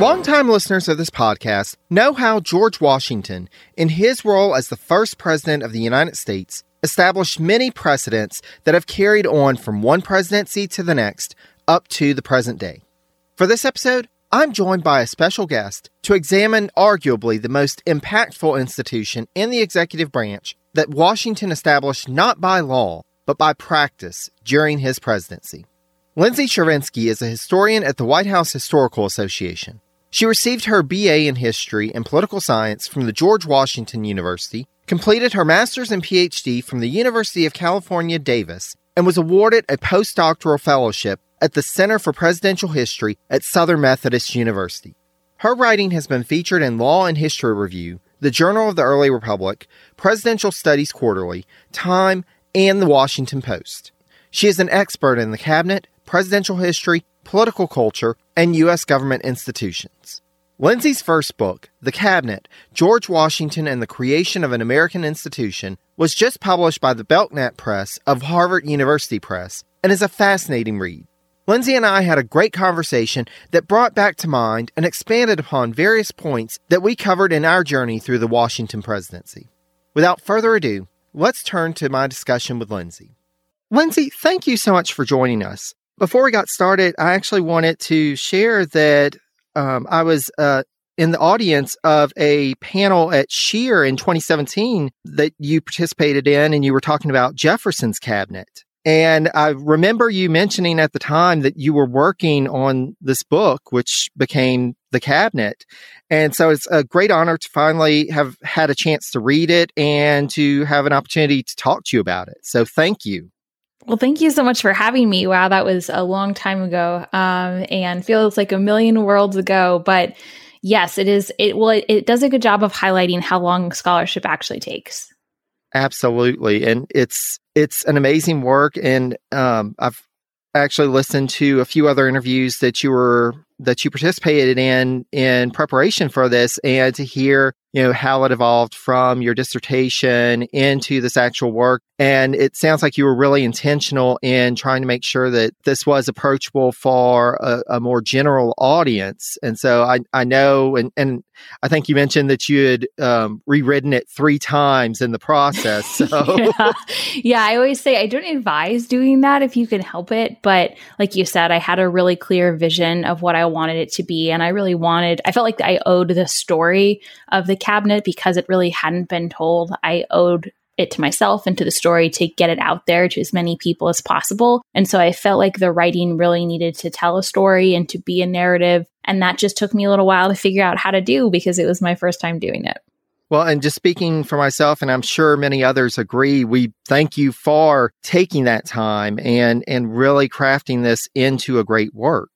Longtime listeners of this podcast know how George Washington, in his role as the first president of the United States, established many precedents that have carried on from one presidency to the next up to the present day. For this episode, I'm joined by a special guest to examine arguably the most impactful institution in the executive branch that Washington established not by law, but by practice during his presidency. Lindsay Chervinsky is a historian at the White House Historical Association. She received her BA in History and Political Science from the George Washington University, completed her master's and PhD from the University of California, Davis, and was awarded a postdoctoral fellowship at the Center for Presidential History at Southern Methodist University. Her writing has been featured in Law and History Review, the Journal of the Early Republic, Presidential Studies Quarterly, Time, and the Washington Post. She is an expert in the cabinet, presidential history, political culture, and U.S. government institutions. Lindsay's first book, The Cabinet George Washington and the Creation of an American Institution, was just published by the Belknap Press of Harvard University Press and is a fascinating read. Lindsay and I had a great conversation that brought back to mind and expanded upon various points that we covered in our journey through the Washington presidency. Without further ado, let's turn to my discussion with Lindsay. Lindsay, thank you so much for joining us. Before we got started, I actually wanted to share that um, I was uh, in the audience of a panel at SHEAR in 2017 that you participated in, and you were talking about Jefferson's cabinet. And I remember you mentioning at the time that you were working on this book, which became The Cabinet. And so it's a great honor to finally have had a chance to read it and to have an opportunity to talk to you about it. So thank you. Well, thank you so much for having me. Wow, that was a long time ago um, and feels like a million worlds ago. But yes, it is. It well, it, it does a good job of highlighting how long scholarship actually takes. Absolutely, and it's it's an amazing work, and um, I've actually listened to a few other interviews that you were that you participated in in preparation for this, and to hear you know how it evolved from your dissertation into this actual work. And it sounds like you were really intentional in trying to make sure that this was approachable for a, a more general audience. And so i, I know and, and i think you mentioned that you had um, rewritten it three times in the process. So yeah. yeah i always say i don't advise doing that if you can help it. But like you said i had a really clear vision of what i wanted it to be. And i really wanted i felt like i owed the story of the cabinet because it really hadn't been told. I owed it to myself and to the story to get it out there to as many people as possible. And so I felt like the writing really needed to tell a story and to be a narrative. And that just took me a little while to figure out how to do because it was my first time doing it. Well, and just speaking for myself, and I'm sure many others agree, we thank you for taking that time and, and really crafting this into a great work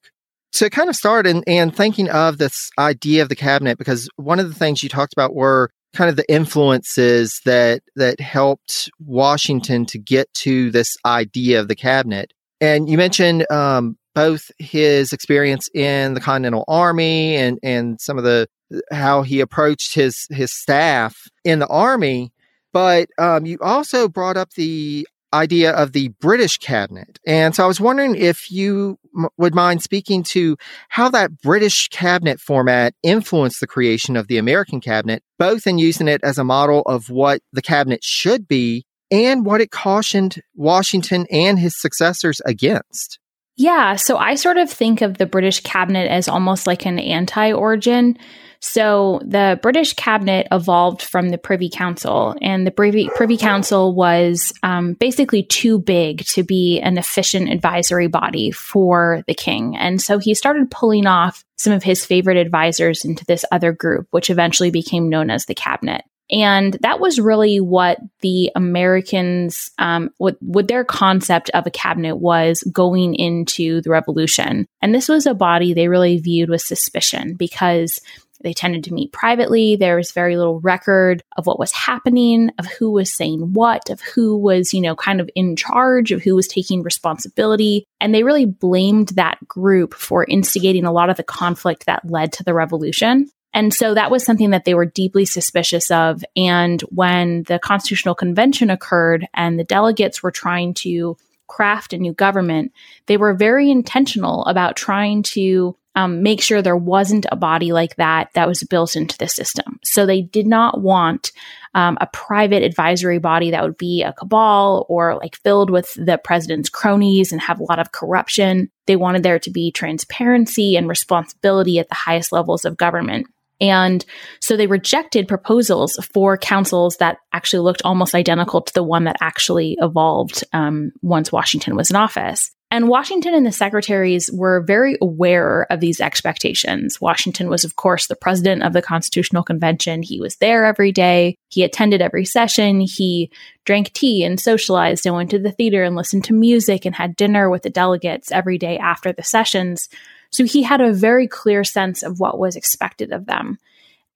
to kind of start and, and thinking of this idea of the cabinet, because one of the things you talked about were kind of the influences that that helped Washington to get to this idea of the cabinet. And you mentioned um, both his experience in the Continental Army and and some of the how he approached his his staff in the army. But um, you also brought up the idea of the British cabinet. And so I was wondering if you m- would mind speaking to how that British cabinet format influenced the creation of the American cabinet, both in using it as a model of what the cabinet should be and what it cautioned Washington and his successors against. Yeah, so I sort of think of the British cabinet as almost like an anti origin. So the British cabinet evolved from the Privy Council, and the Privy, Privy Council was um, basically too big to be an efficient advisory body for the king. And so he started pulling off some of his favorite advisors into this other group, which eventually became known as the cabinet. And that was really what the Americans, um, what, what their concept of a cabinet was going into the revolution. And this was a body they really viewed with suspicion because they tended to meet privately. There was very little record of what was happening, of who was saying what, of who was, you know, kind of in charge, of who was taking responsibility. And they really blamed that group for instigating a lot of the conflict that led to the revolution. And so that was something that they were deeply suspicious of. And when the Constitutional Convention occurred and the delegates were trying to craft a new government, they were very intentional about trying to um, make sure there wasn't a body like that that was built into the system. So they did not want um, a private advisory body that would be a cabal or like filled with the president's cronies and have a lot of corruption. They wanted there to be transparency and responsibility at the highest levels of government. And so they rejected proposals for councils that actually looked almost identical to the one that actually evolved um, once Washington was in office. And Washington and the secretaries were very aware of these expectations. Washington was, of course, the president of the Constitutional Convention. He was there every day. He attended every session. He drank tea and socialized and went to the theater and listened to music and had dinner with the delegates every day after the sessions. So he had a very clear sense of what was expected of them.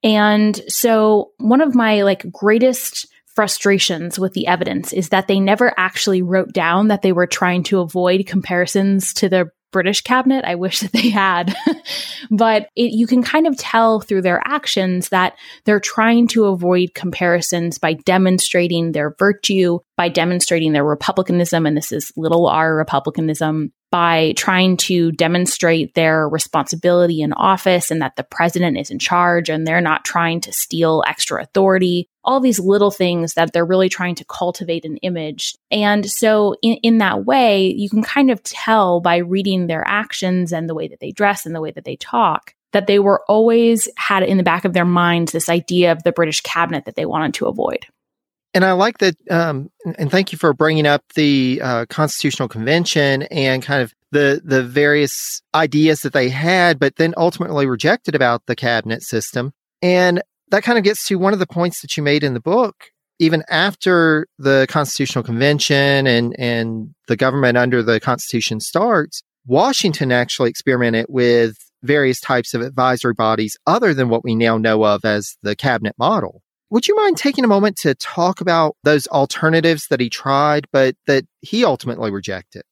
And so one of my like greatest frustrations with the evidence is that they never actually wrote down that they were trying to avoid comparisons to the British cabinet. I wish that they had. but it, you can kind of tell through their actions that they're trying to avoid comparisons by demonstrating their virtue, by demonstrating their republicanism. And this is little r republicanism by trying to demonstrate their responsibility in office and that the president is in charge and they're not trying to steal extra authority. All these little things that they're really trying to cultivate an image. And so, in, in that way, you can kind of tell by reading their actions and the way that they dress and the way that they talk that they were always had in the back of their minds this idea of the British cabinet that they wanted to avoid. And I like that. Um, and thank you for bringing up the uh, Constitutional Convention and kind of the the various ideas that they had, but then ultimately rejected about the cabinet system. And that kind of gets to one of the points that you made in the book. Even after the Constitutional Convention and and the government under the Constitution starts, Washington actually experimented with various types of advisory bodies other than what we now know of as the cabinet model. Would you mind taking a moment to talk about those alternatives that he tried, but that he ultimately rejected?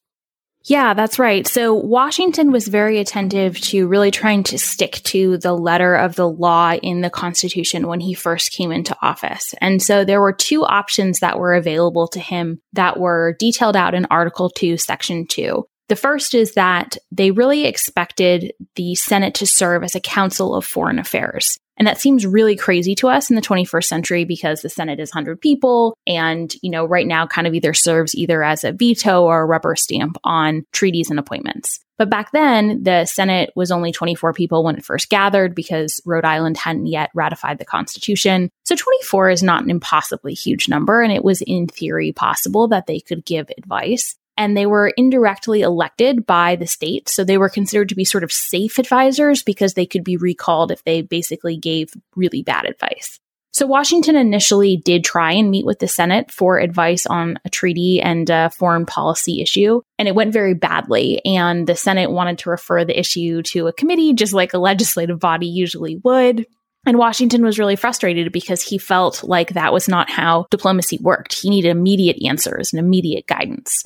Yeah, that's right. So Washington was very attentive to really trying to stick to the letter of the law in the Constitution when he first came into office. And so there were two options that were available to him that were detailed out in Article 2, Section 2. The first is that they really expected the Senate to serve as a council of foreign affairs. And that seems really crazy to us in the 21st century because the Senate is 100 people and, you know, right now kind of either serves either as a veto or a rubber stamp on treaties and appointments. But back then, the Senate was only 24 people when it first gathered because Rhode Island hadn't yet ratified the Constitution. So 24 is not an impossibly huge number, and it was in theory possible that they could give advice and they were indirectly elected by the state. So they were considered to be sort of safe advisors because they could be recalled if they basically gave really bad advice. So Washington initially did try and meet with the Senate for advice on a treaty and a foreign policy issue, and it went very badly. And the Senate wanted to refer the issue to a committee, just like a legislative body usually would. And Washington was really frustrated because he felt like that was not how diplomacy worked. He needed immediate answers and immediate guidance.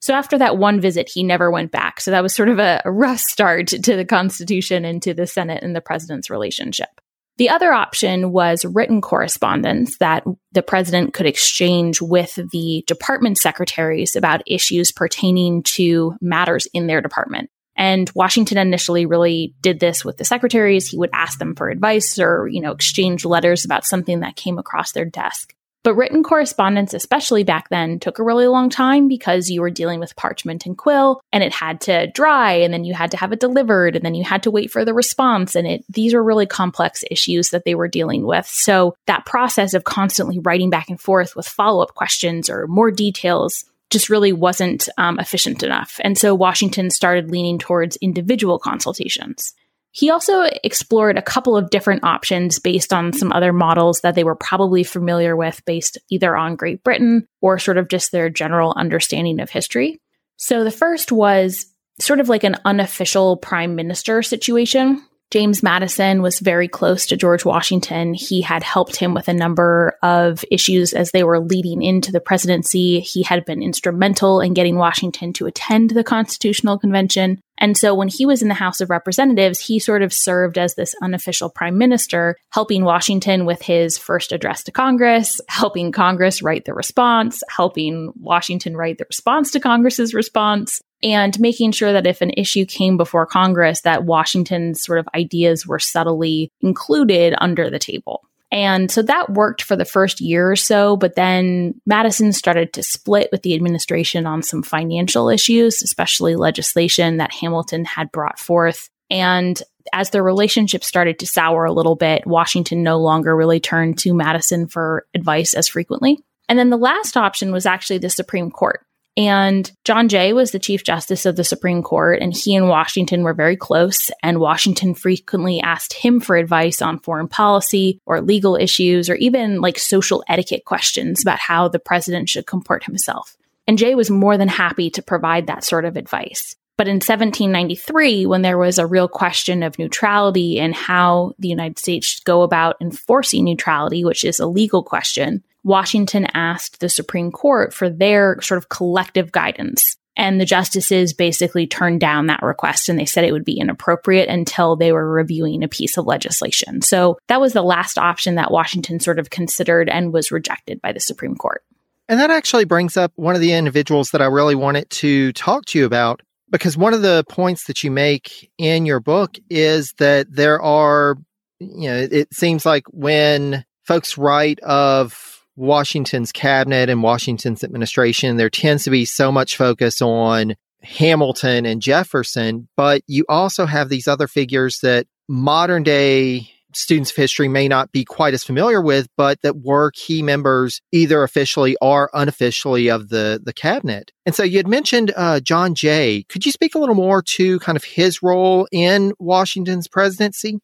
So after that one visit, he never went back. So that was sort of a, rough start to the Constitution and to the Senate and the president's relationship. The other option was written correspondence that the president could exchange with the department secretaries about issues pertaining to matters in their department. And Washington initially really did this with the secretaries. He would ask them for advice or, you know, exchange letters about something that came across their desk. But written correspondence, especially back then, took a really long time because you were dealing with parchment and quill and it had to dry and then you had to have it delivered and then you had to wait for the response. And it, these were really complex issues that they were dealing with. So that process of constantly writing back and forth with follow up questions or more details just really wasn't um, efficient enough. And so Washington started leaning towards individual consultations. He also explored a couple of different options based on some other models that they were probably familiar with, based either on Great Britain or sort of just their general understanding of history. So the first was sort of like an unofficial prime minister situation. James Madison was very close to George Washington. He had helped him with a number of issues as they were leading into the presidency. He had been instrumental in getting Washington to attend the Constitutional Convention. And so when he was in the House of Representatives, he sort of served as this unofficial prime minister, helping Washington with his first address to Congress, helping Congress write the response, helping Washington write the response to Congress's response and making sure that if an issue came before Congress, that Washington's sort of ideas were subtly included under the table. And so that worked for the first year or so, but then Madison started to split with the administration on some financial issues, especially legislation that Hamilton had brought forth. And as their relationship started to sour a little bit, Washington no longer really turned to Madison for advice as frequently. And then the last option was actually the Supreme Court. And John Jay was the Chief Justice of the Supreme Court, and he and Washington were very close. And Washington frequently asked him for advice on foreign policy or legal issues, or even like social etiquette questions about how the president should comport himself. And Jay was more than happy to provide that sort of advice. But in 1793, when there was a real question of neutrality and how the United States should go about enforcing neutrality, which is a legal question, Washington asked the Supreme Court for their sort of collective guidance. And the justices basically turned down that request and they said it would be inappropriate until they were reviewing a piece of legislation. So that was the last option that Washington sort of considered and was rejected by the Supreme Court. And that actually brings up one of the individuals that I really wanted to talk to you about because one of the points that you make in your book is that there are, you know, it seems like when folks write of Washington's cabinet and Washington's administration, there tends to be so much focus on Hamilton and Jefferson, but you also have these other figures that modern day students of history may not be quite as familiar with, but that were key members either officially or unofficially of the, the cabinet. And so you had mentioned uh, John Jay. Could you speak a little more to kind of his role in Washington's presidency?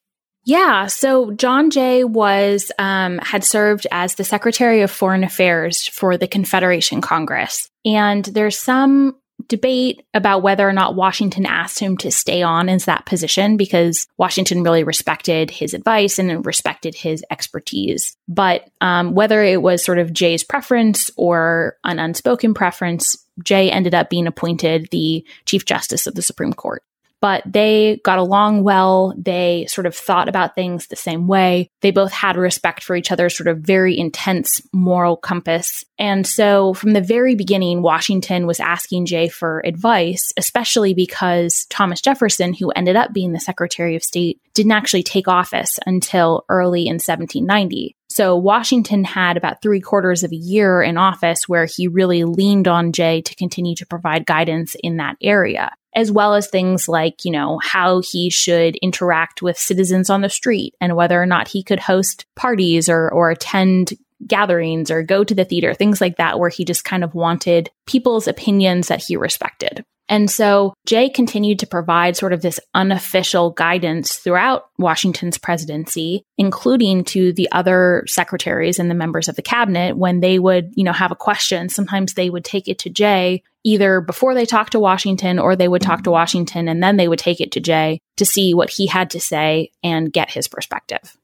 Yeah. So John Jay was um, had served as the Secretary of Foreign Affairs for the Confederation Congress, and there's some debate about whether or not Washington asked him to stay on in that position because Washington really respected his advice and respected his expertise. But um, whether it was sort of Jay's preference or an unspoken preference, Jay ended up being appointed the Chief Justice of the Supreme Court but they got along well. They sort of thought about things the same way. They both had respect for each other's sort of very intense moral compass. And so from the very beginning, Washington was asking Jay for advice, especially because Thomas Jefferson, who ended up being the Secretary of State, didn't actually take office until early in 1790. So Washington had about three quarters of a year in office where he really leaned on Jay to continue to provide guidance in that area as well as things like, you know, how he should interact with citizens on the street and whether or not he could host parties or, or attend gatherings or go to the theater, things like that, where he just kind of wanted people's opinions that he respected. And so Jay continued to provide sort of this unofficial guidance throughout Washington's presidency, including to the other secretaries and the members of the cabinet when they would, you know, have a question. Sometimes they would take it to Jay either before they talked to Washington or they would talk to Washington and then they would take it to Jay to see what he had to say and get his perspective.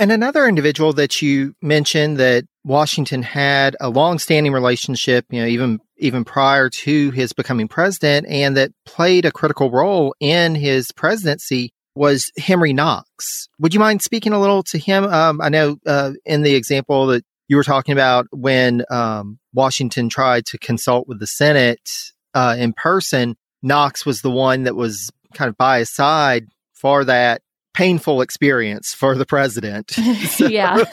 And another individual that you mentioned that Washington had a long-standing relationship, you know, even even prior to his becoming president, and that played a critical role in his presidency was Henry Knox. Would you mind speaking a little to him? Um, I know uh, in the example that you were talking about when um, Washington tried to consult with the Senate uh, in person, Knox was the one that was kind of by his side for that painful experience for the president. yeah.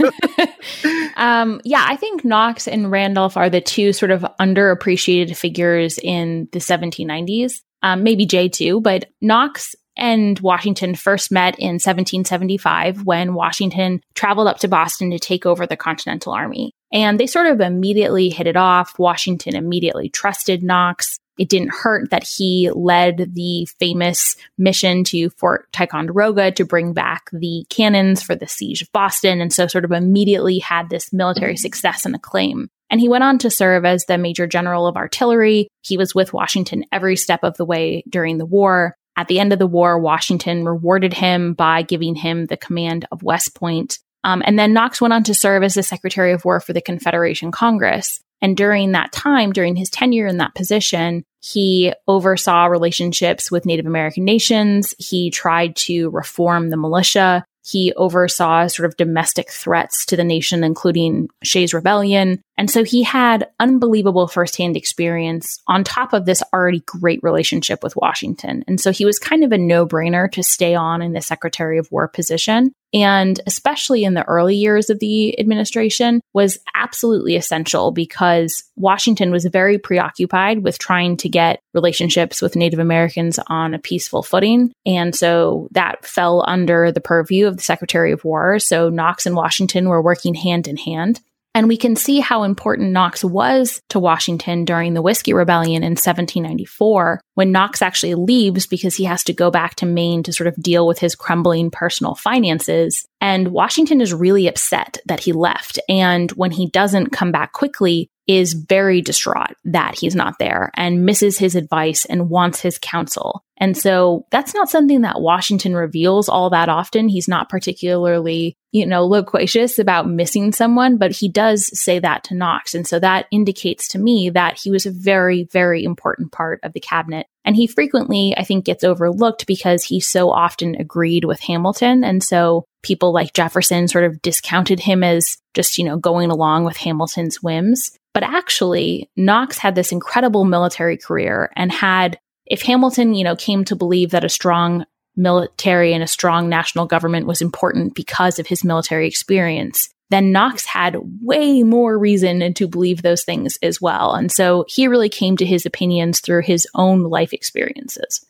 um, yeah, I think Knox and Randolph are the two sort of underappreciated figures in the 1790s. Um, maybe Jay too, but Knox and Washington first met in 1775 when Washington traveled up to Boston to take over the Continental Army. And they sort of immediately hit it off. Washington immediately trusted Knox. it didn't hurt that he led the famous mission to Fort Ticonderoga to bring back the cannons for the siege of Boston. And so, sort of immediately had this military mm-hmm. success and acclaim. And he went on to serve as the Major General of Artillery. He was with Washington every step of the way during the war. At the end of the war, Washington rewarded him by giving him the command of West Point. Um, and then Knox went on to serve as the Secretary of War for the Confederation Congress. And during that time, during his tenure in that position, he oversaw relationships with Native American nations. He tried to reform the militia. He oversaw sort of domestic threats to the nation, including Shays' Rebellion. And so he had unbelievable firsthand experience on top of this already great relationship with Washington. And so he was kind of a no brainer to stay on in the Secretary of War position. And especially in the early years of the administration was absolutely essential because Washington was very preoccupied with trying to get relationships with Native Americans on a peaceful footing. And so that fell under the purview of the Secretary of War. So Knox and Washington were working hand in hand. And we can see how important Knox was to Washington during the Whiskey Rebellion in 1794, when Knox actually leaves because he has to go back to Maine to sort of deal with his crumbling personal finances. And Washington is really upset that he left. And when he doesn't come back quickly, is very distraught that he's not there and misses his advice and wants his counsel. And so that's not something that Washington reveals all that often. He's not particularly, you know, loquacious about missing someone, but he does say that to Knox. And so that indicates to me that he was a very, very important part of the cabinet. And he frequently, I think, gets overlooked because he so often agreed with Hamilton. And so people like Jefferson sort of discounted him as just, you know, going along with Hamilton's whims. But actually, Knox had this incredible military career and had, if Hamilton, you know, came to believe that a strong military and a strong national government was important because of his military experience, then Knox had way more reason to believe those things as well. And so he really came to his opinions through his own life experiences.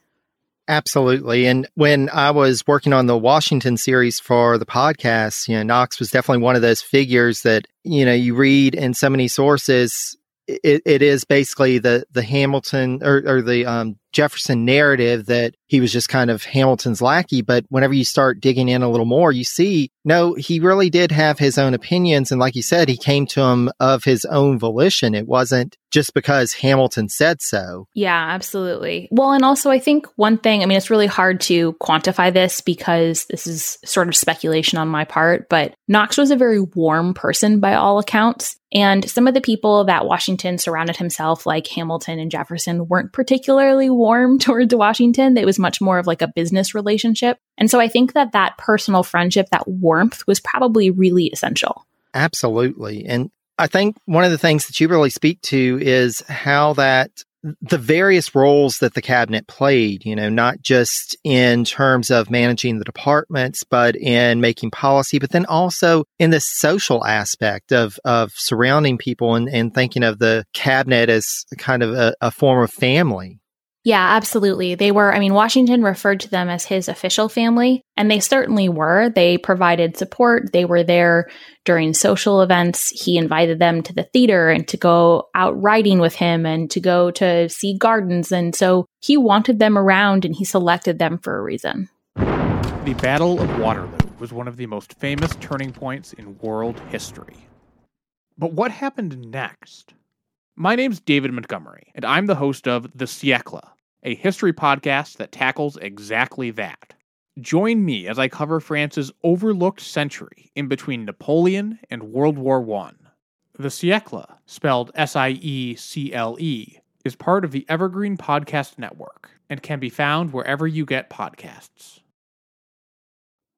Absolutely. And when I was working on the Washington series for the podcast, you know, Knox was definitely one of those figures that, you know, you read in so many sources. It, it is basically the the Hamilton or, or the um, Jefferson narrative that he was just kind of Hamilton's lackey. But whenever you start digging in a little more, you see, no, he really did have his own opinions. And like you said, he came to him of his own volition. It wasn't just because Hamilton said so. Yeah, absolutely. Well, and also, I think one thing, I mean, it's really hard to quantify this because this is sort of speculation on my part, but Knox was a very warm person by all accounts. And some of the people that Washington surrounded himself, like Hamilton and Jefferson, weren't particularly warm towards Washington. It was much more of like a business relationship. And so I think that that personal friendship, that warmth was probably really essential. Absolutely. And I think one of the things that you really speak to is how that the various roles that the cabinet played, you know, not just in terms of managing the departments, but in making policy, but then also in the social aspect of, of surrounding people and, and thinking of the cabinet as kind of a, a form of family. Yeah, absolutely. They were, I mean, Washington referred to them as his official family, and they certainly were. They provided support. They were there during social events. He invited them to the theater and to go out riding with him and to go to see gardens. And so he wanted them around and he selected them for a reason. The Battle of Waterloo was one of the most famous turning points in world history. But what happened next? My name's David Montgomery, and I'm the host of The Siecle, a history podcast that tackles exactly that. Join me as I cover France's overlooked century in between Napoleon and World War I. The Siecle, spelled S I E C L E, is part of the Evergreen Podcast Network and can be found wherever you get podcasts.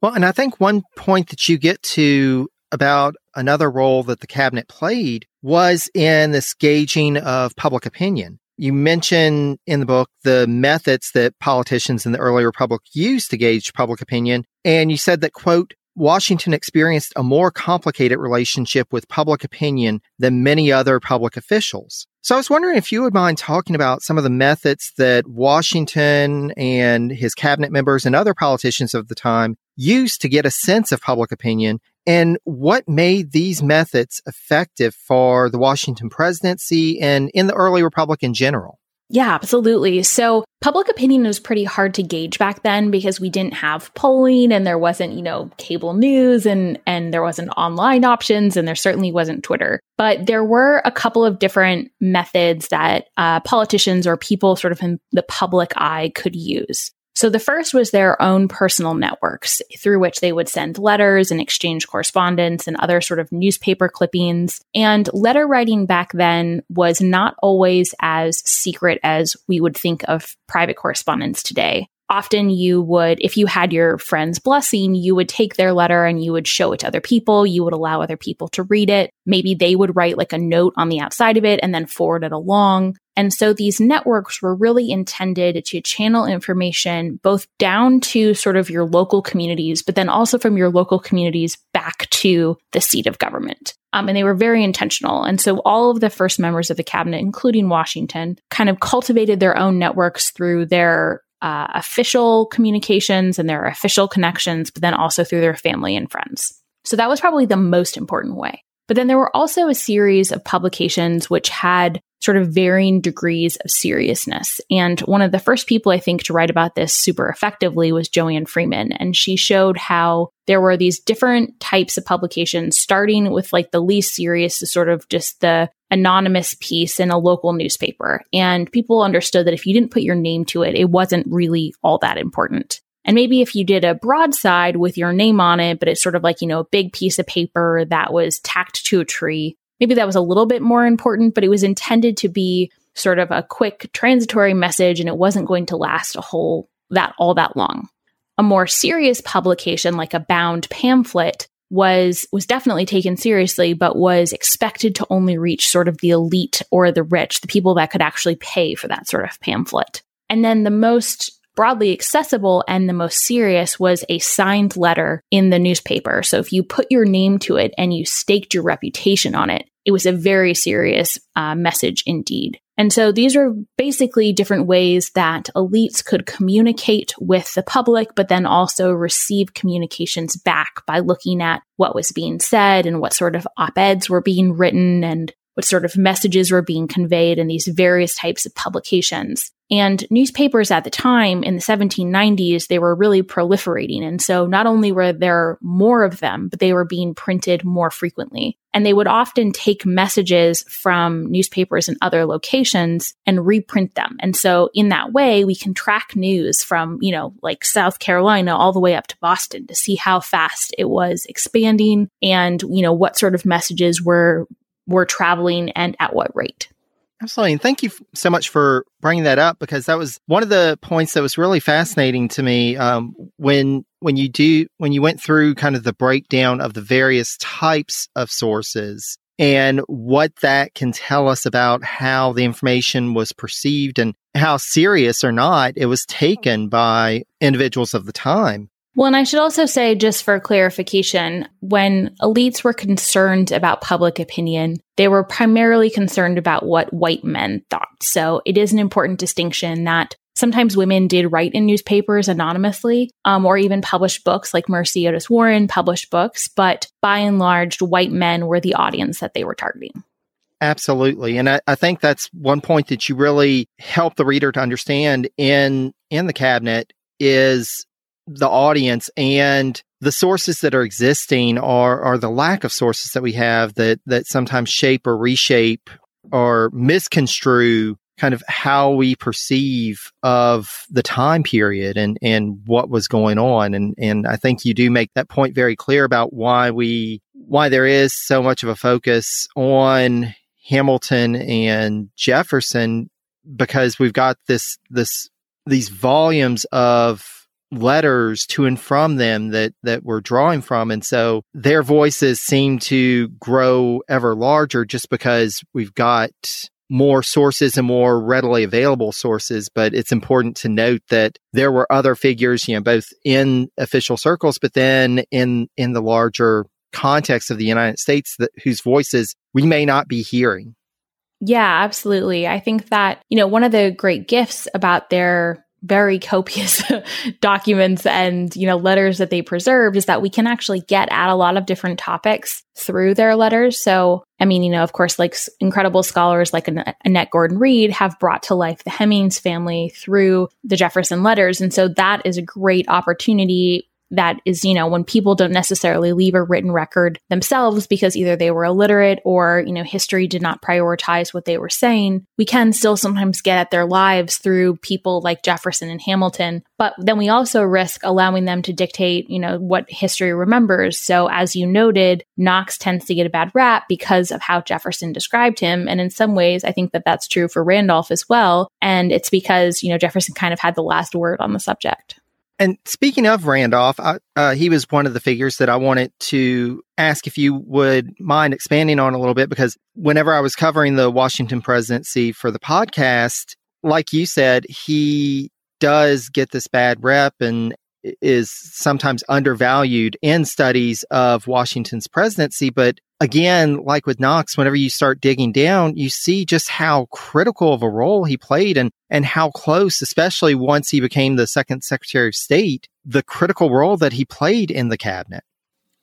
Well, and I think one point that you get to about another role that the cabinet played was in this gauging of public opinion. You mention in the book the methods that politicians in the early republic used to gauge public opinion. And you said that, quote, Washington experienced a more complicated relationship with public opinion than many other public officials. So I was wondering if you would mind talking about some of the methods that Washington and his cabinet members and other politicians of the time used to get a sense of public opinion and what made these methods effective for the Washington presidency and in the early republic in general? Yeah, absolutely. So public opinion was pretty hard to gauge back then because we didn't have polling and there wasn't, you know, cable news and and there wasn't online options and there certainly wasn't Twitter. But there were a couple of different methods that uh, politicians or people sort of in the public eye could use. So the first was their own personal networks through which they would send letters and exchange correspondence and other sort of newspaper clippings. And letter writing back then was not always as secret as we would think of private correspondence today often you would, if you had your friend's blessing, you would take their letter and you would show it to other people. You would allow other people to read it. Maybe they would write like a note on the outside of it and then forward it along. And so these networks were really intended to channel information both down to sort of your local communities, but then also from your local communities back to the seat of government. Um, and they were very intentional. And so all of the first members of the cabinet, including Washington, kind of cultivated their own networks through their uh, official communications and their official connections, but then also through their family and friends. So that was probably the most important way. But then there were also a series of publications which had sort of varying degrees of seriousness. And one of the first people I think to write about this super effectively was Joanne Freeman. And she showed how there were these different types of publications, starting with like the least serious to sort of just the anonymous piece in a local newspaper. And people understood that if you didn't put your name to it, it wasn't really all that important. And maybe if you did a broadside with your name on it, but it's sort of like, you know, a big piece of paper that was tacked to a tree, maybe that was a little bit more important, but it was intended to be sort of a quick transitory message and it wasn't going to last a whole that all that long. A more serious publication like a bound pamphlet was was definitely taken seriously but was expected to only reach sort of the elite or the rich, the people that could actually pay for that sort of pamphlet. And then the most broadly accessible and the most serious was a signed letter in the newspaper. So if you put your name to it and you staked your reputation on it, it was a very serious uh, message indeed. And so these are basically different ways that elites could communicate with the public, but then also receive communications back by looking at what was being said and what sort of op eds were being written and what sort of messages were being conveyed in these various types of publications. And newspapers at the time in the 1790s, they were really proliferating. And so not only were there more of them, but they were being printed more frequently. And they would often take messages from newspapers in other locations and reprint them. And so in that way, we can track news from, you know, like South Carolina all the way up to Boston to see how fast it was expanding and, you know, what sort of messages were, were traveling and at what rate. Absolutely. And thank you so much for bringing that up because that was one of the points that was really fascinating to me um, when when you do when you went through kind of the breakdown of the various types of sources and what that can tell us about how the information was perceived and how serious or not it was taken by individuals of the time. Well, and I should also say, just for clarification, when elites were concerned about public opinion, they were primarily concerned about what white men thought. So it is an important distinction that sometimes women did write in newspapers anonymously um, or even publish books, like Mercy Otis Warren published books, but by and large, white men were the audience that they were targeting. Absolutely. And I, I, think that's one point that you really help the reader to understand in in the cabinet is the audience and the sources that are existing are are the lack of sources that we have that that sometimes shape or reshape or misconstrue kind of how we perceive of the time period and and what was going on. And and I think you do make that point very clear about why we why there is so much of a focus on Hamilton and Jefferson because we've got this this these volumes of letters to and from them that that we're drawing from. And so their voices seem to grow ever larger just because we've got more sources and more readily available sources. But it's important to note that there were other figures you know both in official circles but then in in the larger context of the United States that whose voices we may not be hearing. Yeah absolutely. I think that you know one of the great gifts about their very copious documents and you know letters that they preserved is that we can actually get at a lot of different topics through their letters. So i mean you know of course like incredible scholars like annette gordon reed have brought to life the hemings family through the jefferson letters. And so that is a great opportunity that is, you know, when people don't necessarily leave a written record themselves because either they were illiterate or, you know, history did not prioritize what they were saying, we can still sometimes get at their lives through people like Jefferson and Hamilton. But then we also risk allowing them to dictate, you know, what history remembers. So as you noted, Knox tends to get a bad rap because of how Jefferson described him. And in some ways, I think that that's true for Randolph as well. And it's because, you know, Jefferson kind of had the last word on the subject. And speaking of Randolph, I, uh, he was one of the figures that I wanted to ask if you would mind expanding on a little bit because whenever I was covering the Washington presidency for the podcast, like you said, he does get this bad rep and is sometimes undervalued in studies of Washington's presidency. But again, like with Knox, whenever you start digging down, you see just how critical of a role he played and, and how close, especially once he became the second secretary of state, the critical role that he played in the cabinet.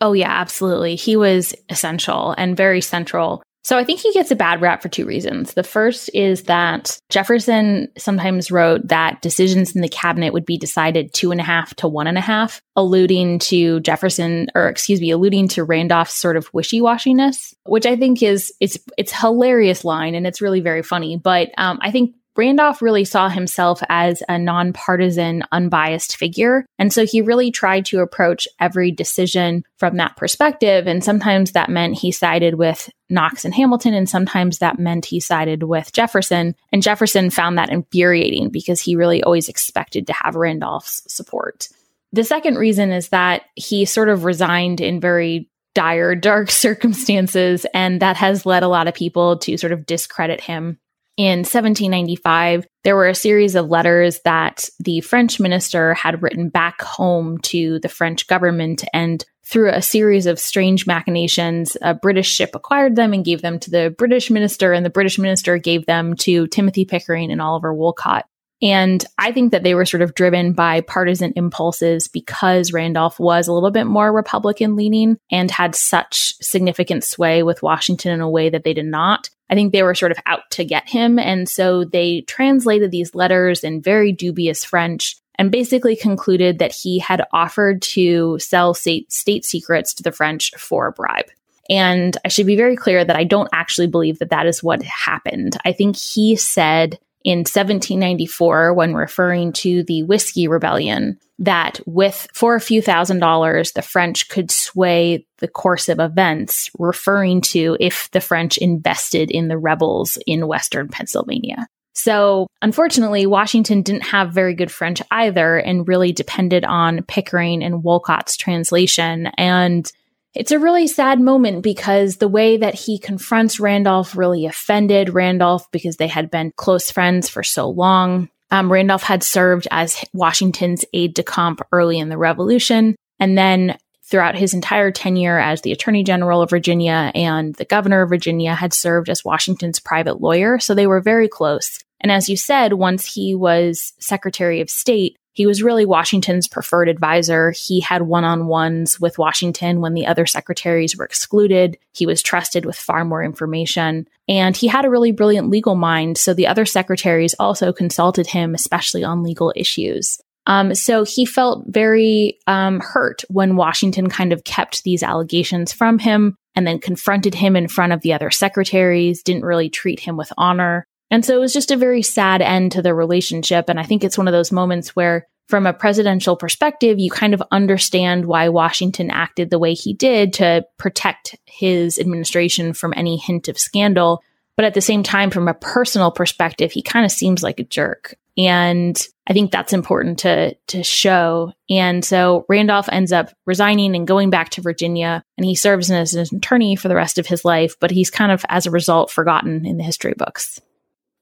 Oh, yeah, absolutely. He was essential and very central so I think he gets a bad rap for two reasons. The first is that Jefferson sometimes wrote that decisions in the cabinet would be decided two and a half to one and a half, alluding to Jefferson, or excuse me, alluding to Randolph's sort of wishy-washiness, which I think is it's it's hilarious line and it's really very funny. But um, I think Randolph really saw himself as a nonpartisan, unbiased figure. And so he really tried to approach every decision from that perspective. And sometimes that meant he sided with Knox and Hamilton, and sometimes that meant he sided with Jefferson. And Jefferson found that infuriating because he really always expected to have Randolph's support. The second reason is that he sort of resigned in very dire, dark circumstances, and that has led a lot of people to sort of discredit him in 1795, there were a series of letters that the French minister had written back home to the French government. And through a series of strange machinations, a British ship acquired them and gave them to the British minister, and the British minister gave them to Timothy Pickering and Oliver Wolcott. And I think that they were sort of driven by partisan impulses because Randolph was a little bit more Republican leaning and had such significant sway with Washington in a way that they did not. I think they were sort of out to get him. And so they translated these letters in very dubious French and basically concluded that he had offered to sell state, state secrets to the French for a bribe. And I should be very clear that I don't actually believe that that is what happened. I think he said in 1794 when referring to the Whiskey Rebellion that with for a few thousand dollars the French could sway the course of events referring to if the French invested in the rebels in western Pennsylvania. So, unfortunately, Washington didn't have very good French either and really depended on Pickering and Wolcott's translation and it's a really sad moment because the way that he confronts Randolph really offended Randolph because they had been close friends for so long. Um, Randolph had served as Washington's aide de camp early in the Revolution. And then throughout his entire tenure as the Attorney General of Virginia and the Governor of Virginia had served as Washington's private lawyer. So they were very close. And as you said, once he was Secretary of State, he was really Washington's preferred advisor. He had one on ones with Washington when the other secretaries were excluded. He was trusted with far more information. And he had a really brilliant legal mind. So the other secretaries also consulted him, especially on legal issues. Um, so he felt very um, hurt when Washington kind of kept these allegations from him and then confronted him in front of the other secretaries, didn't really treat him with honor. And so it was just a very sad end to the relationship. And I think it's one of those moments where, from a presidential perspective, you kind of understand why Washington acted the way he did to protect his administration from any hint of scandal. But at the same time, from a personal perspective, he kind of seems like a jerk. And I think that's important to, to show. And so Randolph ends up resigning and going back to Virginia, and he serves as an attorney for the rest of his life, but he's kind of, as a result, forgotten in the history books.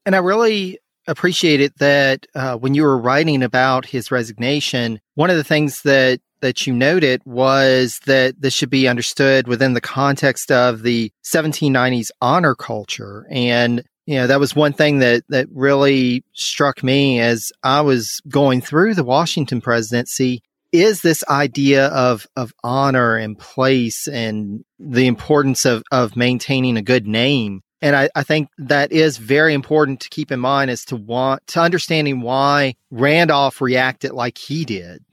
And I really appreciated that uh, when you were writing about his resignation, one of the things that that you noted was that this should be understood within the context of the 1790s honor culture. And you know, that was one thing that, that really struck me as I was going through the Washington presidency is this idea of, of honor and place and the importance of, of maintaining a good name. And I, I think that is very important to keep in mind as to want to understanding why Randolph reacted like he did.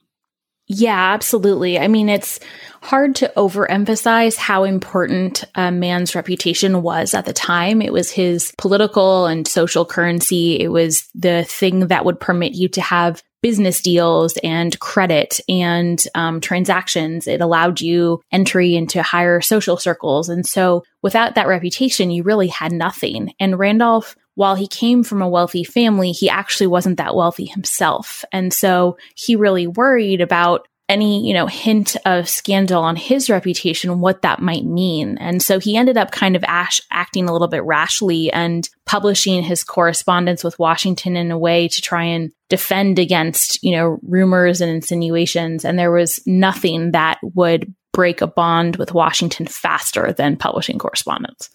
Yeah, absolutely. I mean, it's hard to overemphasize how important a man's reputation was at the time. It was his political and social currency. It was the thing that would permit you to have business deals and credit and um, transactions. It allowed you entry into higher social circles. And so without that reputation, you really had nothing. And Randolph while he came from a wealthy family, he actually wasn't that wealthy himself. And so he really worried about any, you know, hint of scandal on his reputation, what that might mean. And so he ended up kind of ash- acting a little bit rashly and publishing his correspondence with Washington in a way to try and defend against, you know, rumors and insinuations. And there was nothing that would break a bond with Washington faster than publishing correspondence.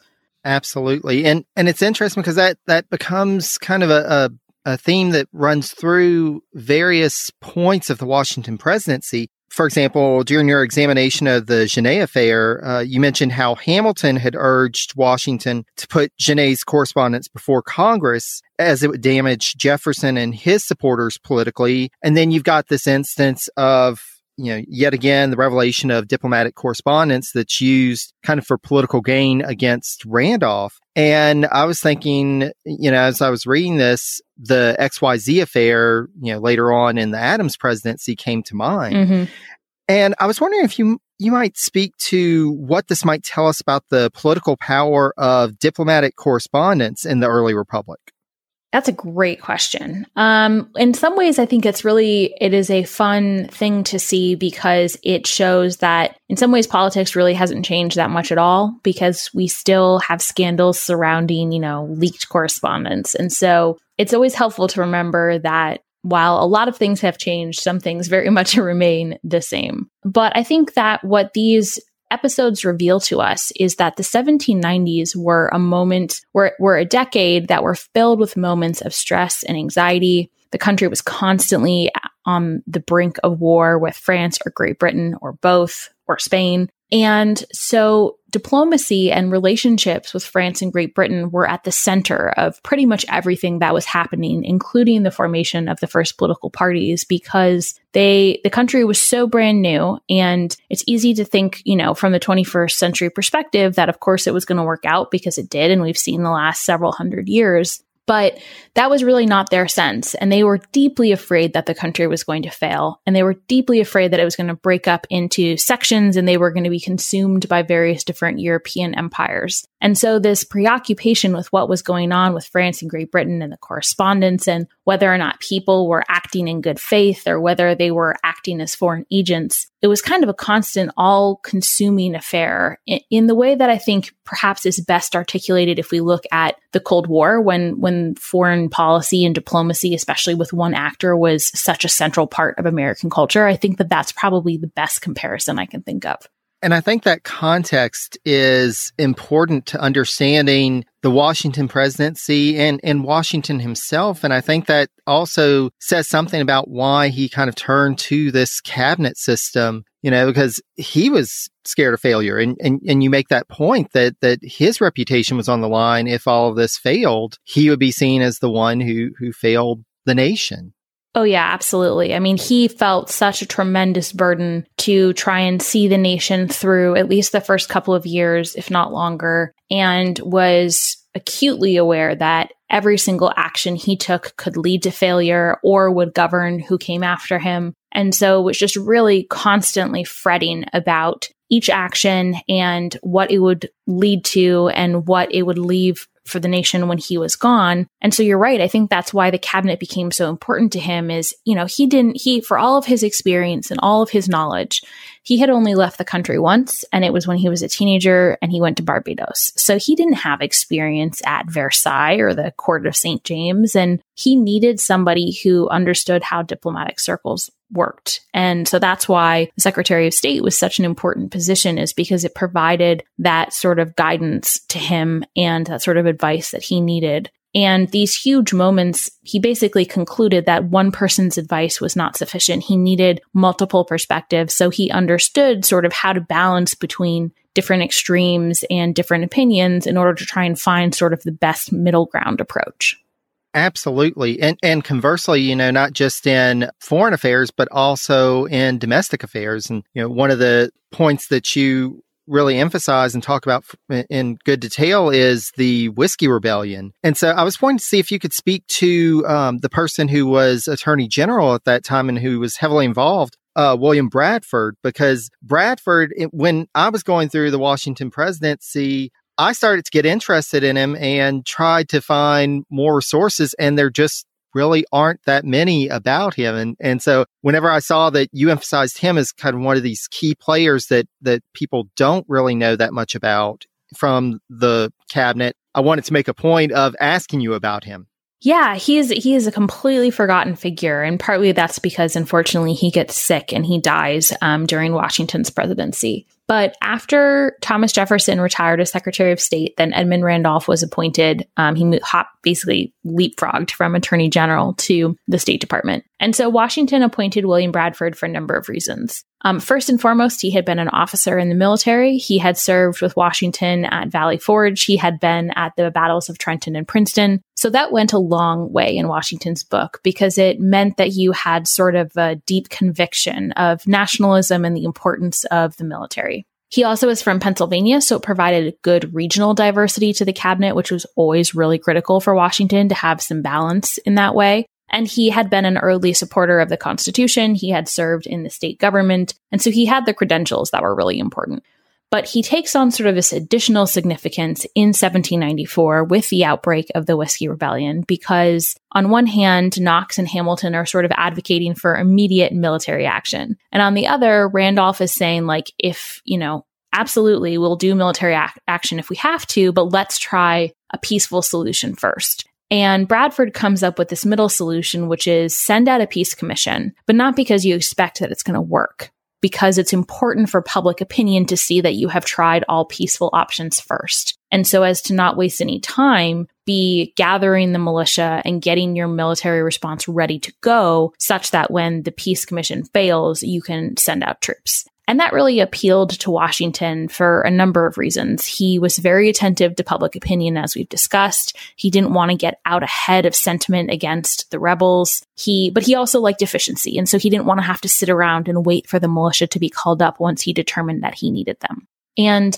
Absolutely. And and it's interesting because that that becomes kind of a, a, a theme that runs through various points of the Washington presidency. For example, during your examination of the Genet affair, uh, you mentioned how Hamilton had urged Washington to put Genet's correspondence before Congress as it would damage Jefferson and his supporters politically. And then you've got this instance of you know, yet again, the revelation of diplomatic correspondence that's used kind of for political gain against Randolph. And I was thinking, you know, as I was reading this, the XYZ affair, you know, later on in the Adams presidency came to mind. Mm-hmm. And I was wondering if you you might speak to what this might tell us about the political power of diplomatic correspondence in the early republic. That's a great question. Um, in some ways, I think it's really it is a fun thing to see because it shows that in some ways politics really hasn't changed that much at all because we still have scandals surrounding you know leaked correspondence, and so it's always helpful to remember that while a lot of things have changed, some things very much remain the same. But I think that what these episodes reveal to us is that the 1790s were a moment, were, were a decade that were filled with moments of stress and anxiety. The country was constantly on the brink of war with France or Great Britain or both or Spain. And so diplomacy and relationships with France and Great Britain were at the center of pretty much everything that was happening, including the formation of the first political parties, because they, the country was so brand new. And it's easy to think, you know, from the 21st century perspective that of course it was going to work out because it did. And we've seen the last several hundred years. But that was really not their sense. And they were deeply afraid that the country was going to fail. And they were deeply afraid that it was going to break up into sections and they were going to be consumed by various different European empires. And so this preoccupation with what was going on with France and Great Britain and the correspondence and whether or not people were acting in good faith or whether they were acting as foreign agents, it was kind of a constant, all consuming affair in, in, the way that I think perhaps is best articulated if we look at the Cold War when, when foreign policy and diplomacy, especially with one actor, was such a central part of American culture. I think that that's probably the best comparison I can think of. And I think that context is important to understanding the Washington presidency and, and Washington himself. And I think that also says something about why he kind of turned to this cabinet system, you know, because he was scared of failure. And, and, and you make that point that, that his reputation was on the line. If all of this failed, he would be seen as the one who, who failed the nation. Oh, yeah, absolutely. I mean, he felt such a tremendous burden to try and see the nation through at least the first couple of years, if not longer, and was acutely aware that every single action he took could lead to failure or would govern who came after him. And so was just really constantly fretting about each action and what it would lead to and what it would leave for the nation when he was gone. And so you're right. I think that's why the cabinet became so important to him is, you know, he didn't, he, for all of his experience and all of his knowledge, he had only left the country once, and it was when he was a teenager and he went to Barbados. So he didn't have experience at Versailles or the court of St. James, and he needed somebody who understood how diplomatic circles worked. And so that's why the Secretary of State was such an important position is because it provided that sort of guidance to him and that sort of advice that he needed. And these huge moments, he basically concluded that one person's advice was not sufficient. He needed multiple perspectives. So he understood sort of how to balance between different extremes and different opinions in order to try and find sort of the best middle ground approach. Absolutely. And and conversely, you know, not just in foreign affairs but also in domestic affairs and you know, one of the points that you really emphasize and talk about in good detail is the whiskey rebellion. And so I was wanting to see if you could speak to um, the person who was attorney general at that time and who was heavily involved, uh, William Bradford, because Bradford, when I was going through the Washington presidency, I started to get interested in him and tried to find more resources, and there just really aren't that many about him. And and so whenever I saw that you emphasized him as kind of one of these key players that that people don't really know that much about from the cabinet, I wanted to make a point of asking you about him. Yeah, he is he is a completely forgotten figure, and partly that's because unfortunately he gets sick and he dies um, during Washington's presidency. But after Thomas Jefferson retired as Secretary of State, then Edmund Randolph was appointed. Um, he basically leapfrogged from Attorney General to the State Department. And so Washington appointed William Bradford for a number of reasons. Um, first and foremost, he had been an officer in the military. He had served with Washington at Valley Forge. He had been at the battles of Trenton and Princeton. So that went a long way in Washington's book because it meant that you had sort of a deep conviction of nationalism and the importance of the military. He also is from Pennsylvania, so it provided good regional diversity to the cabinet, which was always really critical for Washington to have some balance in that way. And he had been an early supporter of the Constitution. He had served in the state government. And so he had the credentials that were really important. But he takes on sort of this additional significance in 1794 with the outbreak of the Whiskey Rebellion, because on one hand, Knox and Hamilton are sort of advocating for immediate military action. And on the other, Randolph is saying, like, if, you know, absolutely, we'll do military ac- action if we have to, but let's try a peaceful solution first. And Bradford comes up with this middle solution, which is send out a peace commission, but not because you expect that it's going to work, because it's important for public opinion to see that you have tried all peaceful options first. And so, as to not waste any time, be gathering the militia and getting your military response ready to go, such that when the peace commission fails, you can send out troops. And that really appealed to Washington for a number of reasons. He was very attentive to public opinion, as we've discussed. He didn't want to get out ahead of sentiment against the rebels. He, but he also liked efficiency. And so he didn't want to have to sit around and wait for the militia to be called up once he determined that he needed them. And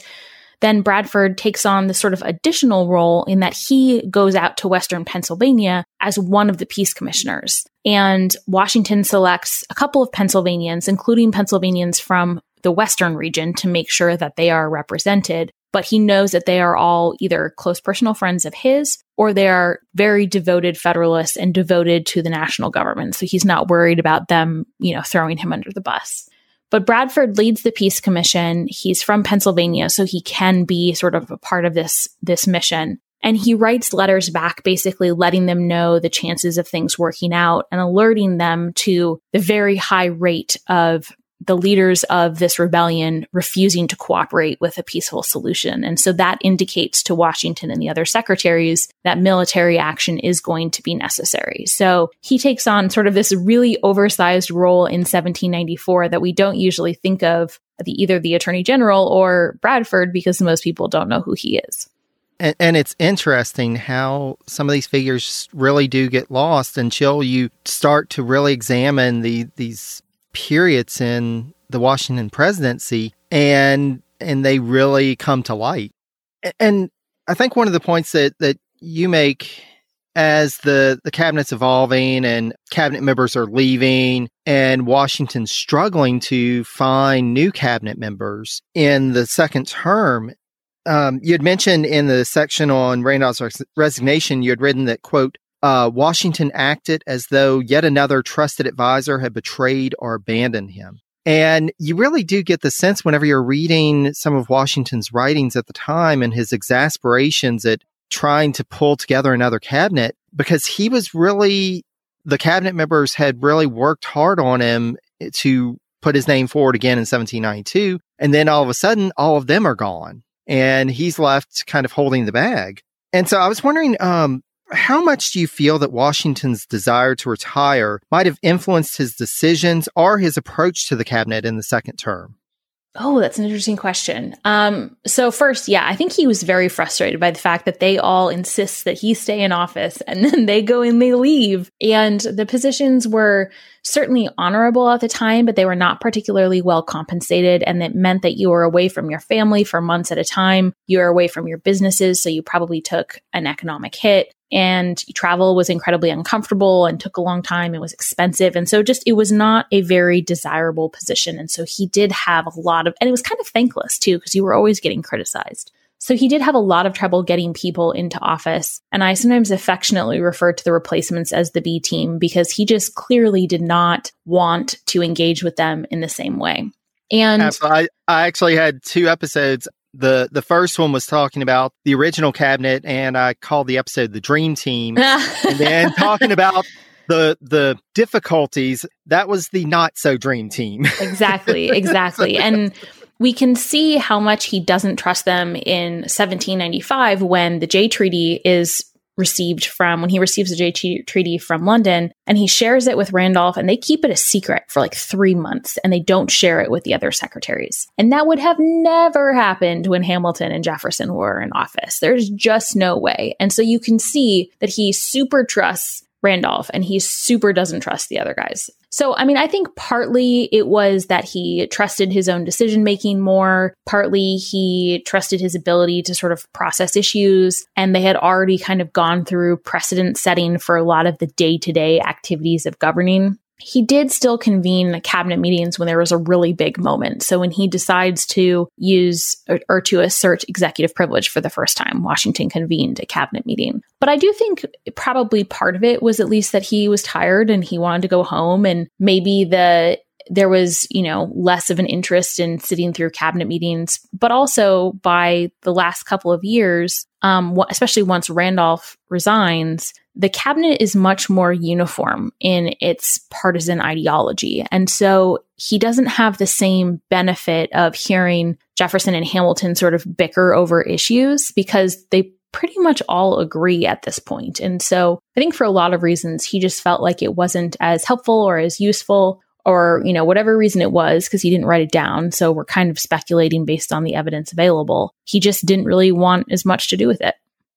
then Bradford takes on the sort of additional role in that he goes out to Western Pennsylvania as one of the peace commissioners. And Washington selects a couple of Pennsylvanians, including Pennsylvanians from the Western region, to make sure that they are represented. But he knows that they are all either close personal friends of his or they are very devoted Federalists and devoted to the national government. So he's not worried about them, you know, throwing him under the bus. But Bradford leads the peace commission. He's from Pennsylvania, so he can be sort of a part of this, this mission. And he writes letters back, basically letting them know the chances of things working out and alerting them to the very high rate of the leaders of this rebellion refusing to cooperate with a peaceful solution. And so that indicates to Washington and the other secretaries that military action is going to be necessary. So he takes on sort of this really oversized role in 1794 that we don't usually think of the, either the attorney general or Bradford because most people don't know who he is. And, and, it's interesting how some of these figures really do get lost until you start to really examine the these periods in the Washington presidency and and they really come to light. And I think one of the points that that you make as the the cabinet's evolving and cabinet members are leaving and Washington's struggling to find new cabinet members in the second term um, you had mentioned in the section on Randolph's res- resignation, you had written that, quote, uh, Washington acted as though yet another trusted advisor had betrayed or abandoned him. And you really do get the sense whenever you're reading some of Washington's writings at the time and his exasperations at trying to pull together another cabinet because he was really, the cabinet members had really worked hard on him to put his name forward again in 1792. And then all of a sudden, all of them are gone and he's left kind of holding the bag. And so I was wondering, um, how much do you feel that Washington's desire to retire might have influenced his decisions or his approach to the cabinet in the second term? Oh, that's an interesting question. Um, so first, yeah, I think he was very frustrated by the fact that they all insist that he stay in office and then they go and they leave. And the positions were certainly honorable at the time, but they were not particularly well compensated. And that meant that you were away from your family for months at a time. You were away from your businesses. So you probably took an economic hit and travel was incredibly uncomfortable and took a long time and was expensive. And so just it was not a very desirable position. And so he did have a lot of and it was kind of thankless too because you were always getting criticized. So he did have a lot of trouble getting people into office. And i sometimes affectionately refer to the replacements as the b team because he just clearly did not want to engage with them in the same way. And I, I actually had two episodes the the first one was talking about the original cabinet, and I called the episode "The Dream Team," and then talking about the the difficulties. That was the not so dream team. exactly, exactly, and we can see how much he doesn't trust them in 1795 when the Jay Treaty is received from when he receives the Jay Treaty from London and he shares it with Randolph and they keep it a secret for like three months and they don't share it with the other secretaries. And that would have never happened when Hamilton and Jefferson were in office. There's just no way. And so you can see that he super trusts Randolph and he super doesn't trust the other guys. So, I mean, I think partly it was that he trusted his own decision making more. Partly he trusted his ability to sort of process issues. And they had already kind of gone through precedent setting for a lot of the day to day activities of governing he did still convene cabinet meetings when there was a really big moment. So when he decides to use or, or, to assert executive privilege for the first time, Washington convened a cabinet meeting. But I do think probably part of it was at least that he was tired and he wanted to go home and maybe the there was, you know, less of an interest in sitting through cabinet meetings, but also by the last couple of years, um, especially once Randolph resigns, the cabinet is much more uniform in its partisan ideology. And so he doesn't have the same benefit of hearing Jefferson and Hamilton sort of bicker over issues because they pretty much all agree at this point. And so I think for a lot of reasons, he just felt like it wasn't as helpful or as useful or, you know, whatever reason it was, because he didn't write it down. So we're kind of speculating based on the evidence available. He just didn't really want as much to do with it.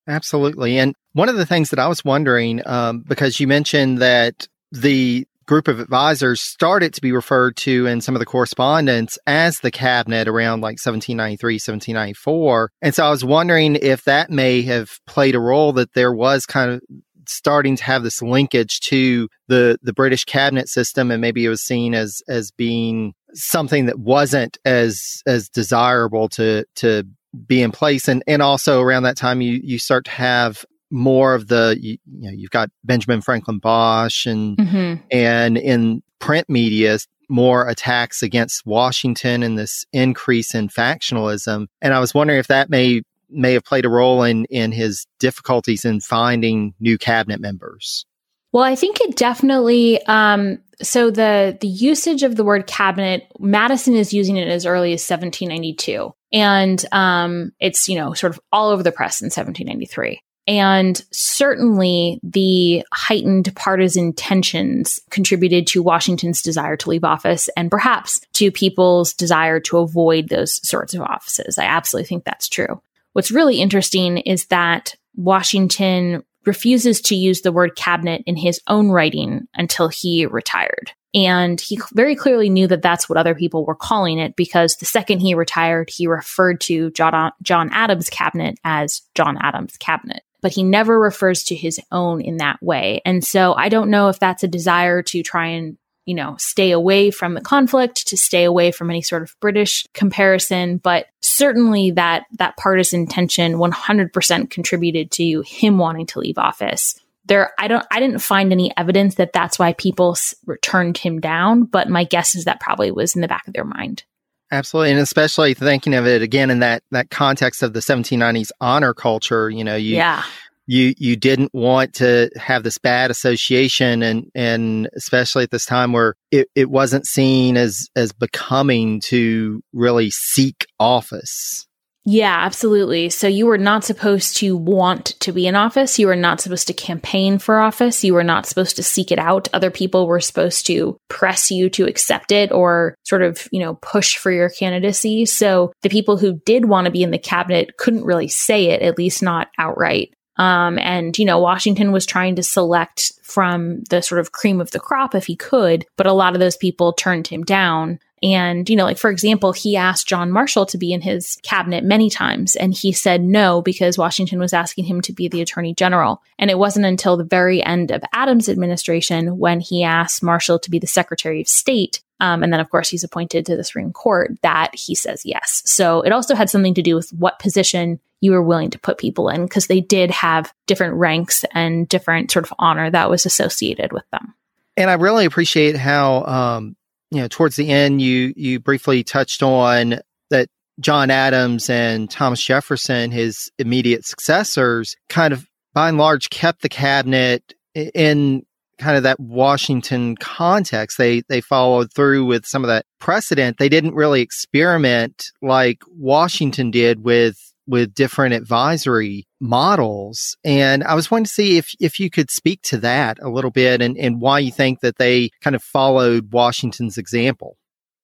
Absolutely. And one of the things that I was wondering, um, because you mentioned that the group of advisors started to be referred to in some of the correspondence as the cabinet around like 1793, 1794. And so I was wondering if that may have played a role that there was kind of starting to have this linkage to the the British cabinet system, and maybe it was seen as as being something that wasn't as as desirable to to be in place, and and also around that time you you start to have more of the you, you know you've got Benjamin Franklin Bache and mm-hmm. and in print media more attacks against Washington and this increase in factionalism. And I was wondering if that may may have played a role in in his difficulties in finding new cabinet members. Well, I think it definitely. Um, so the the usage of the word cabinet, Madison is using it as early as 1792, and um, it's you know sort of all over the press in 1793. And certainly the heightened partisan tensions contributed to Washington's desire to leave office and perhaps to people's desire to avoid those sorts of offices. I absolutely think that's true. What's really interesting is that Washington refuses to use the word cabinet in his own writing until he retired. And he very clearly knew that that's what other people were calling it because the second he retired, he referred to John, John Adams' cabinet as John Adams' cabinet. But he never refers to his own in that way. And so I don't know if that's a desire to try and you know, stay away from the conflict, to stay away from any sort of British comparison. But certainly that, that partisan tension 100% contributed to him wanting to leave office. There I don't I didn't find any evidence that that's why people s- turned him down, but my guess is that probably was in the back of their mind. Absolutely, and especially thinking of it again in that that context of the 1790s honor culture. You know, you yeah. you you didn't want to have this bad association, and and especially at this time where it, it wasn't seen as as becoming to really seek office. Yeah, absolutely. So you were not supposed to want to be in office. You were not supposed to campaign for office. You were not supposed to seek it out. Other people were supposed to press you to accept it or sort of, you know, push for your candidacy. So the people who did want to be in the cabinet couldn't really say it, at least not outright. Um, and, you know, Washington was trying to select from the sort of cream of the crop if he could, but a lot of those people turned him down. And, you know, like for example, he asked John Marshall to be in his cabinet many times, and he said no because Washington was asking him to be the attorney general. And it wasn't until the very end of Adams' administration when he asked Marshall to be the secretary of state. Um, and then, of course, he's appointed to the Supreme Court that he says yes. So it also had something to do with what position you were willing to put people in because they did have different ranks and different sort of honor that was associated with them. And I really appreciate how um, you know, towards the end, you you briefly touched on that John Adams and Thomas Jefferson, his immediate successors, kind of by and large kept the cabinet in kind of that Washington context. They they followed through with some of that precedent. They didn't really experiment like Washington did with with different advisory models. And I was wanting to see if, if you could speak to that a little bit and, and why you think that they kind of followed Washington's example.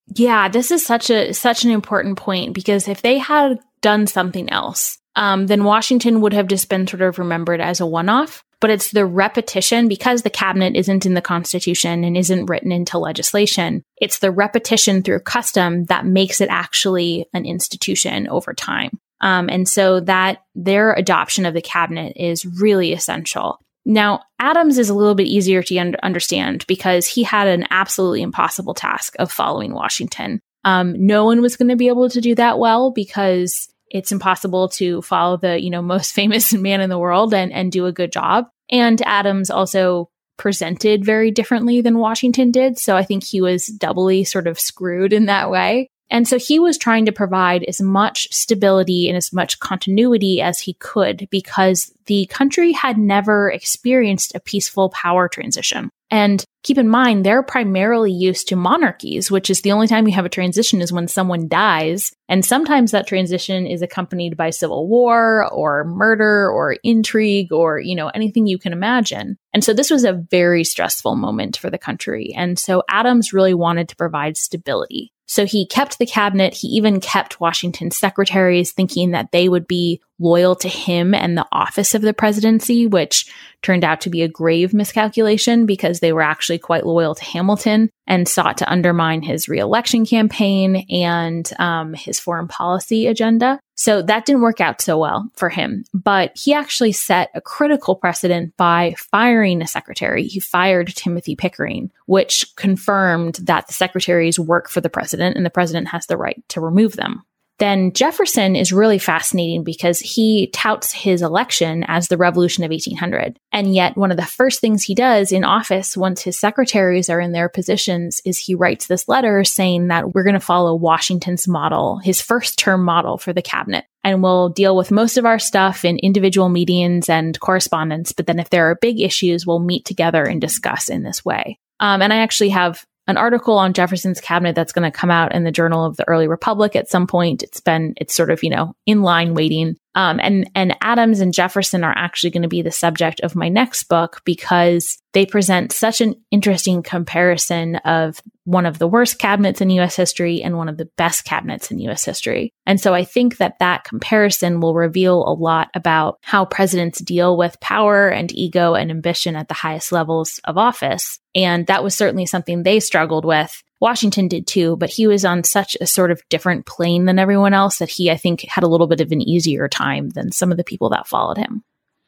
Yeah, this is such a such an important point because if they had done something else, um, then Washington would have just been sort of remembered as a one-off. But it's the repetition because the cabinet isn't in the Constitution and isn't written into legislation. It's the repetition through custom that makes it actually an institution over time. Um, and so that their adoption of the cabinet is really essential. Now, Adams is a little bit easier to un- understand because he had an absolutely impossible task of following Washington. Um, no one was going to be able to do that well because it's impossible to follow the you know most famous man in the world and and do a good job. And Adams also presented very differently than Washington did, so I think he was doubly sort of screwed in that way. And so he was trying to provide as much stability and as much continuity as he could because the country had never experienced a peaceful power transition. And keep in mind, they're primarily used to monarchies, which is the only time you have a transition is when someone dies. And sometimes that transition is accompanied by civil war or murder or intrigue or, you know, anything you can imagine. And so this was a very stressful moment for the country. And so Adams really wanted to provide stability. So he kept the cabinet. He even kept Washington's secretaries thinking that they would be loyal to him and the office of the presidency, which turned out to be a grave miscalculation because they were actually quite loyal to Hamilton and sought to undermine his reelection campaign and um, his foreign policy agenda. So that didn't work out so well for him. But he actually set a critical precedent by firing a secretary. He fired Timothy Pickering, which confirmed that the secretaries work for the president and the president has the right to remove them then Jefferson is really fascinating because he touts his election as the revolution of 1800. And yet, one of the first things he does in office once his secretaries are in their positions is he writes this letter saying that we're going to follow Washington's model, his first term model for the cabinet. And we'll deal with most of our stuff in individual meetings and correspondence. But then if there are big issues, we'll meet together and discuss in this way. Um, and I actually have an article on Jefferson's cabinet that's going to come out in the Journal of the Early Republic at some point. It's been, it's sort of, you know, in line waiting. Um, and, and Adams and Jefferson are actually going to be the subject of my next book because they present such an interesting comparison of one of the worst cabinets in US history and one of the best cabinets in US history. And so I think that that comparison will reveal a lot about how presidents deal with power and ego and ambition at the highest levels of office. And that was certainly something they struggled with. Washington did too, but he was on such a sort of different plane than everyone else that he, I think, had a little bit of an easier time than some of the people that followed him.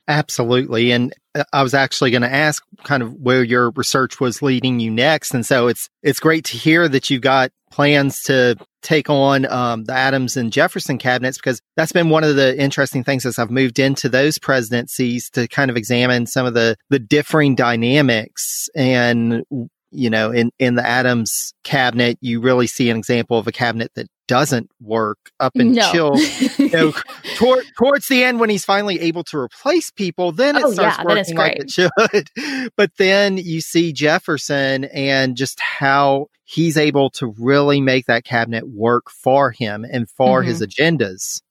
Absolutely. And uh, I was actually going to ask kind of where your research was leading you next. And so it's, it's great to hear that you've got plans to take on um, the Adams and Jefferson cabinets because that's been one of the interesting things as I've moved into those presidencies to kind of examine some of the the differing dynamics and you know in in the Adams cabinet you really see an example of a cabinet that doesn't work up until no. you know toward, towards the end when he's finally able to replace people then it oh, starts yeah, working like it should but then you see Jefferson and just how he's able to really make that cabinet work for him and for mm-hmm. his agendas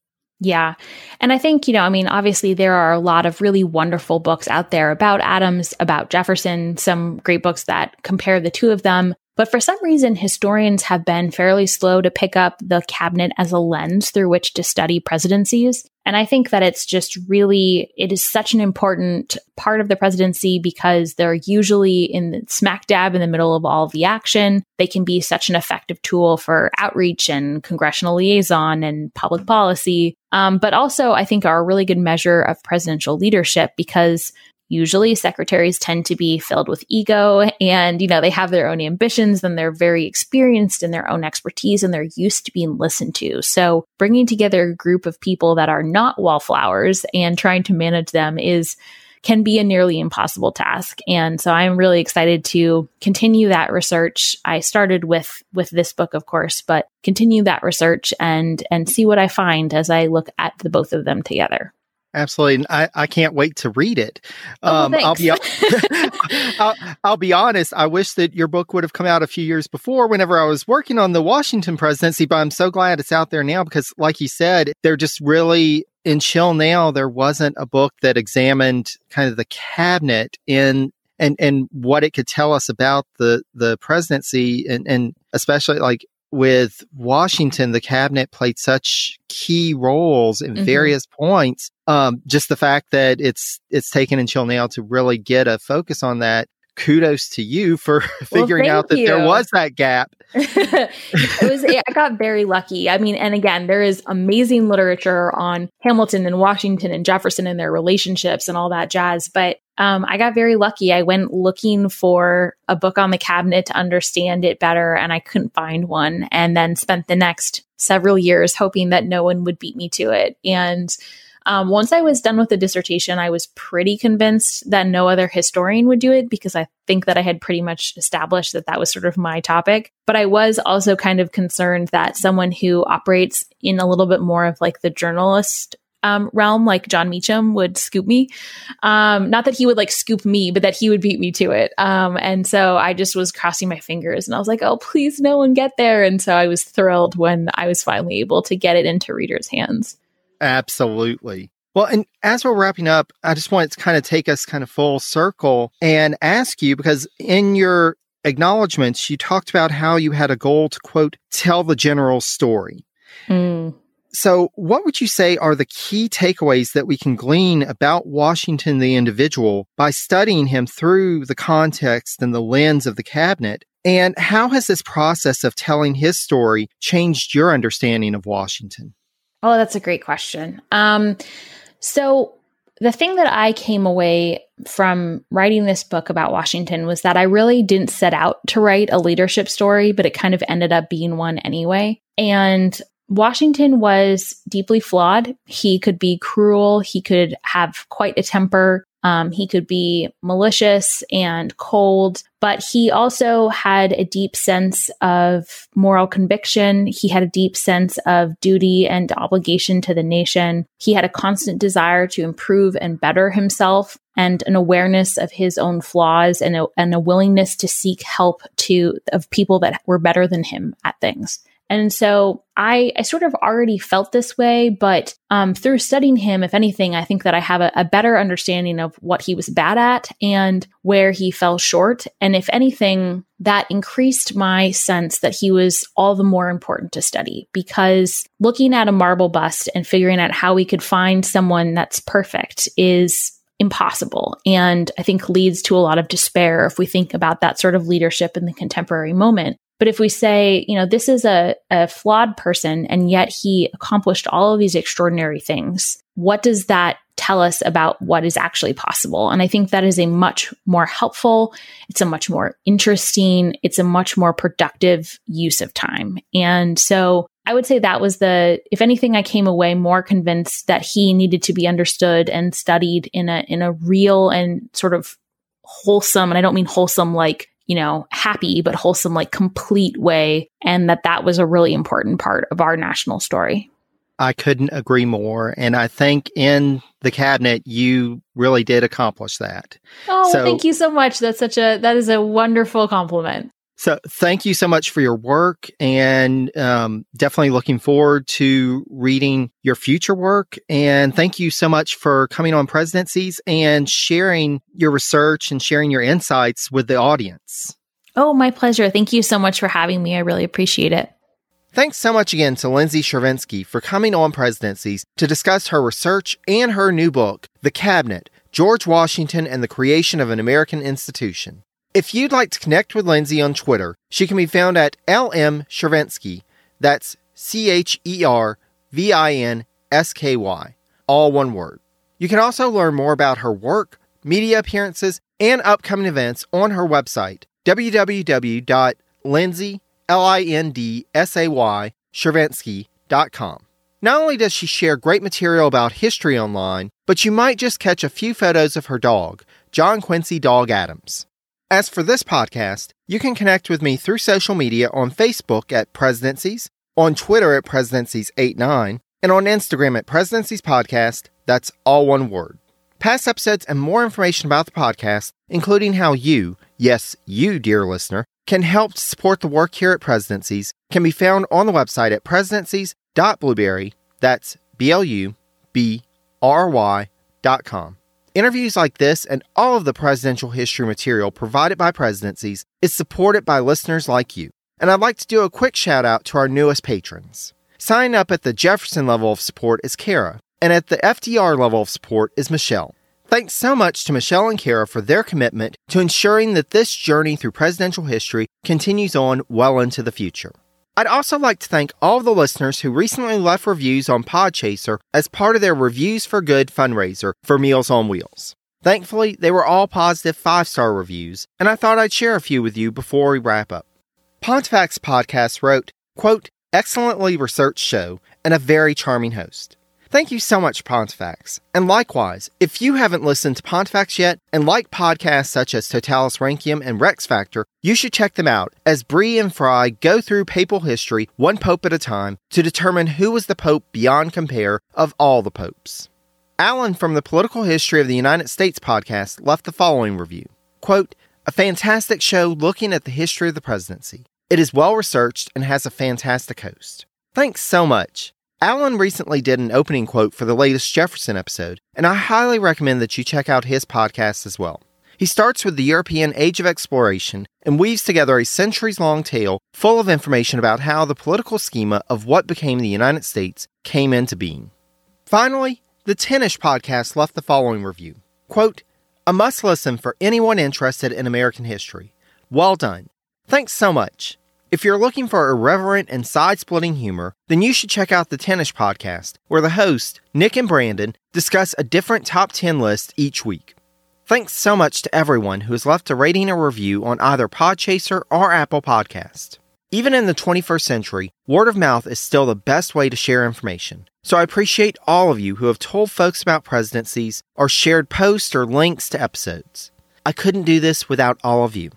yeah. And I think, you know, I mean, obviously there are a lot of really wonderful books out there about Adams, about Jefferson, some great books that compare the two of them. But for some reason, historians have been fairly slow to pick up the cabinet as a lens through which to study presidencies. And I think that it's just really, it is such an important part of the presidency because they're usually in the smack dab in the middle of all of the action. They can be such an effective tool for outreach and congressional liaison and public policy. Um, but also, I think are a really good measure of presidential leadership because usually secretaries tend to be filled with ego and you know they have their own ambitions and they're very experienced in their own expertise and they're used to being listened to. So bringing together a group of people that are not wallflowers and trying to manage them is can be a nearly impossible task. And so i'm really excited to continue that research. I started with with this book of course but continue that research and and see what i find as i look at the both of them together Absolutely. and I, I can't wait to read it. Oh, um, I'll be I'll, I'll, be honest. I wish that your book would have come out a few years before whenever I was working on the Washington presidency, but I'm so glad it's out there now because like you said, they're just really until now there wasn't a book that examined kind of the cabinet in and and what it could tell us about the the presidency and and especially like with Washington, the cabinet played such key roles in mm-hmm. various points. Um, just the fact that it's it's taken until now to really get a focus on that. Kudos to you for figuring well, out that you. there was that gap. it was I got very lucky. I mean, and again, there is amazing literature on Hamilton and Washington and Jefferson and their relationships and all that jazz, but um, I got very lucky. I went looking for a book on the cabinet to understand it better, and I couldn't find one. And then spent the next several years hoping that no one would beat me to it. And um, once I was done with the dissertation, I was pretty convinced that no other historian would do it because I think that I had pretty much established that that was sort of my topic. But I was also kind of concerned that someone who operates in a little bit more of like the journalist um, realm, like Jon Meacham would scoop me. Um, not that he would like scoop me, but that he would beat me to it. Um, and so I just was crossing my fingers and I was like, oh, please no one get there. And so I was thrilled when I was finally able to get it into readers' hands. Absolutely. Well, and as we're wrapping up, I just wanted to kind of take us kind of full circle and ask you because in your acknowledgments, you talked about how you had a goal to quote, tell the general story. Mm. So, what would you say are the key takeaways that we can glean about Washington the individual by studying him through the context and the lens of the cabinet? And how has this process of telling his story changed your understanding of Washington? Oh, that's a great question. Um, so, the thing that I came away from writing this book about Washington was that I really didn't set out to write a leadership story, but it kind of ended up being one anyway. And Washington was deeply flawed. He could be cruel. He could have quite a temper. Um, he could be malicious and cold, but he also had a deep sense of moral conviction. He had a deep sense of duty and obligation to the nation. He had a constant desire to improve and better himself and an awareness of his own flaws and a, and a willingness to seek help to of people that were better than him at things. And so I, I sort of already felt this way, but um, through studying him, if anything, I think that I have a, a better understanding of what he was bad at and where he fell short. And if anything, that increased my sense that he was all the more important to study because looking at a marble bust and figuring out how we could find someone that's perfect is impossible and I think leads to a lot of despair if we think about that sort of leadership in the contemporary moment. But if we say, you know, this is a, a flawed person and yet he accomplished all of these extraordinary things, what does that tell us about what is actually possible? And I think that is a much more helpful, it's a much more interesting, it's a much more productive use of time. And so I would say that was the, if anything, I came away more convinced that he needed to be understood and studied in a, in a real and sort of wholesome, and I don't mean wholesome like, you know, happy, but wholesome like complete way. And that that was a really important part of our national story. I couldn't agree more. And I think in the cabinet, you really did accomplish that. Oh, so, thank you so much. That's such a, that is a wonderful compliment. So thank you so much for your work and um, definitely looking forward to reading your future work. And thank you so much for coming on Presidencies and sharing your research and sharing your insights with the audience. Oh, my pleasure. Thank you so much for having me. I really appreciate it. Thanks so much again to Lindsay Chervinsky for coming on Presidencies to discuss her research and her new book, The Cabinet George Washington and the Creation of an American Institution. If you'd like to connect with Lindsay on Twitter, she can be found at LM Chervinsky. That's C H E R V I N S K Y, all one word. You can also learn more about her work, media appearances, and upcoming events on her website, www.lindsay.com. Not only does she share great material about history online, but you might just catch a few photos of her dog, John Quincy Dog Adams. As for this podcast, you can connect with me through social media on Facebook at Presidencies, on Twitter at Presidencies89, and on Instagram at Presidencies Podcast. That's all one word. Past episodes and more information about the podcast, including how you, yes, you, dear listener, can help support the work here at Presidencies can be found on the website at presidencies.blubrry. That's B L U B R Y dot com. Interviews like this and all of the presidential history material provided by Presidencies is supported by listeners like you. And I'd like to do a quick shout out to our newest patrons. Signing up at the Jefferson level of support is Kara, and at the FDR level of support is Michelle. Thanks so much to Michelle and Kara for their commitment to ensuring that this journey through presidential history continues on well into the future. I'd also like to thank all the listeners who recently left reviews on Podchaser as part of their Reviews for Good fundraiser for Meals on Wheels. Thankfully, they were all positive five star reviews, and I thought I'd share a few with you before we wrap up. Pontifex Podcast wrote, quote, excellently researched show and a very charming host. Thank you so much, Pontifex. And likewise, if you haven't listened to Pontifex yet and like podcasts such as Totalus Rankium and Rex Factor, you should check them out as Bree and Fry go through papal history one pope at a time to determine who was the pope beyond compare of all the popes. Alan from the Political History of the United States podcast left the following review. Quote, a fantastic show looking at the history of the presidency. It is well researched and has a fantastic host. Thanks so much. Alan recently did an opening quote for the latest Jefferson episode, and I highly recommend that you check out his podcast as well. He starts with the European Age of Exploration and weaves together a centuries long tale full of information about how the political schema of what became the United States came into being. Finally, the Tennish podcast left the following review Quote, A must listen for anyone interested in American history. Well done. Thanks so much. If you're looking for irreverent and side splitting humor, then you should check out the Tennis podcast, where the hosts, Nick and Brandon, discuss a different top 10 list each week. Thanks so much to everyone who has left a rating or review on either Podchaser or Apple Podcast. Even in the 21st century, word of mouth is still the best way to share information. So I appreciate all of you who have told folks about presidencies or shared posts or links to episodes. I couldn't do this without all of you.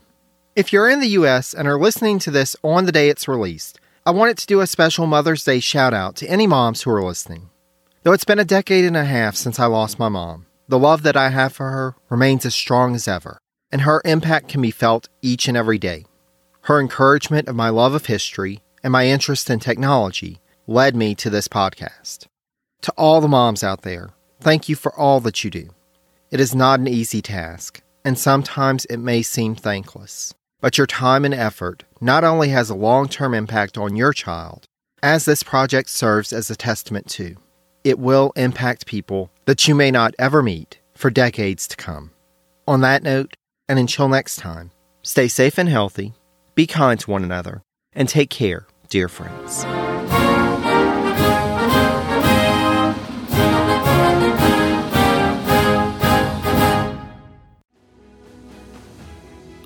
If you're in the US and are listening to this on the day it's released, I wanted to do a special Mother's Day shout out to any moms who are listening. Though it's been a decade and a half since I lost my mom, the love that I have for her remains as strong as ever, and her impact can be felt each and every day. Her encouragement of my love of history and my interest in technology led me to this podcast. To all the moms out there, thank you for all that you do. It is not an easy task, and sometimes it may seem thankless. But your time and effort not only has a long term impact on your child, as this project serves as a testament to, it will impact people that you may not ever meet for decades to come. On that note, and until next time, stay safe and healthy, be kind to one another, and take care, dear friends.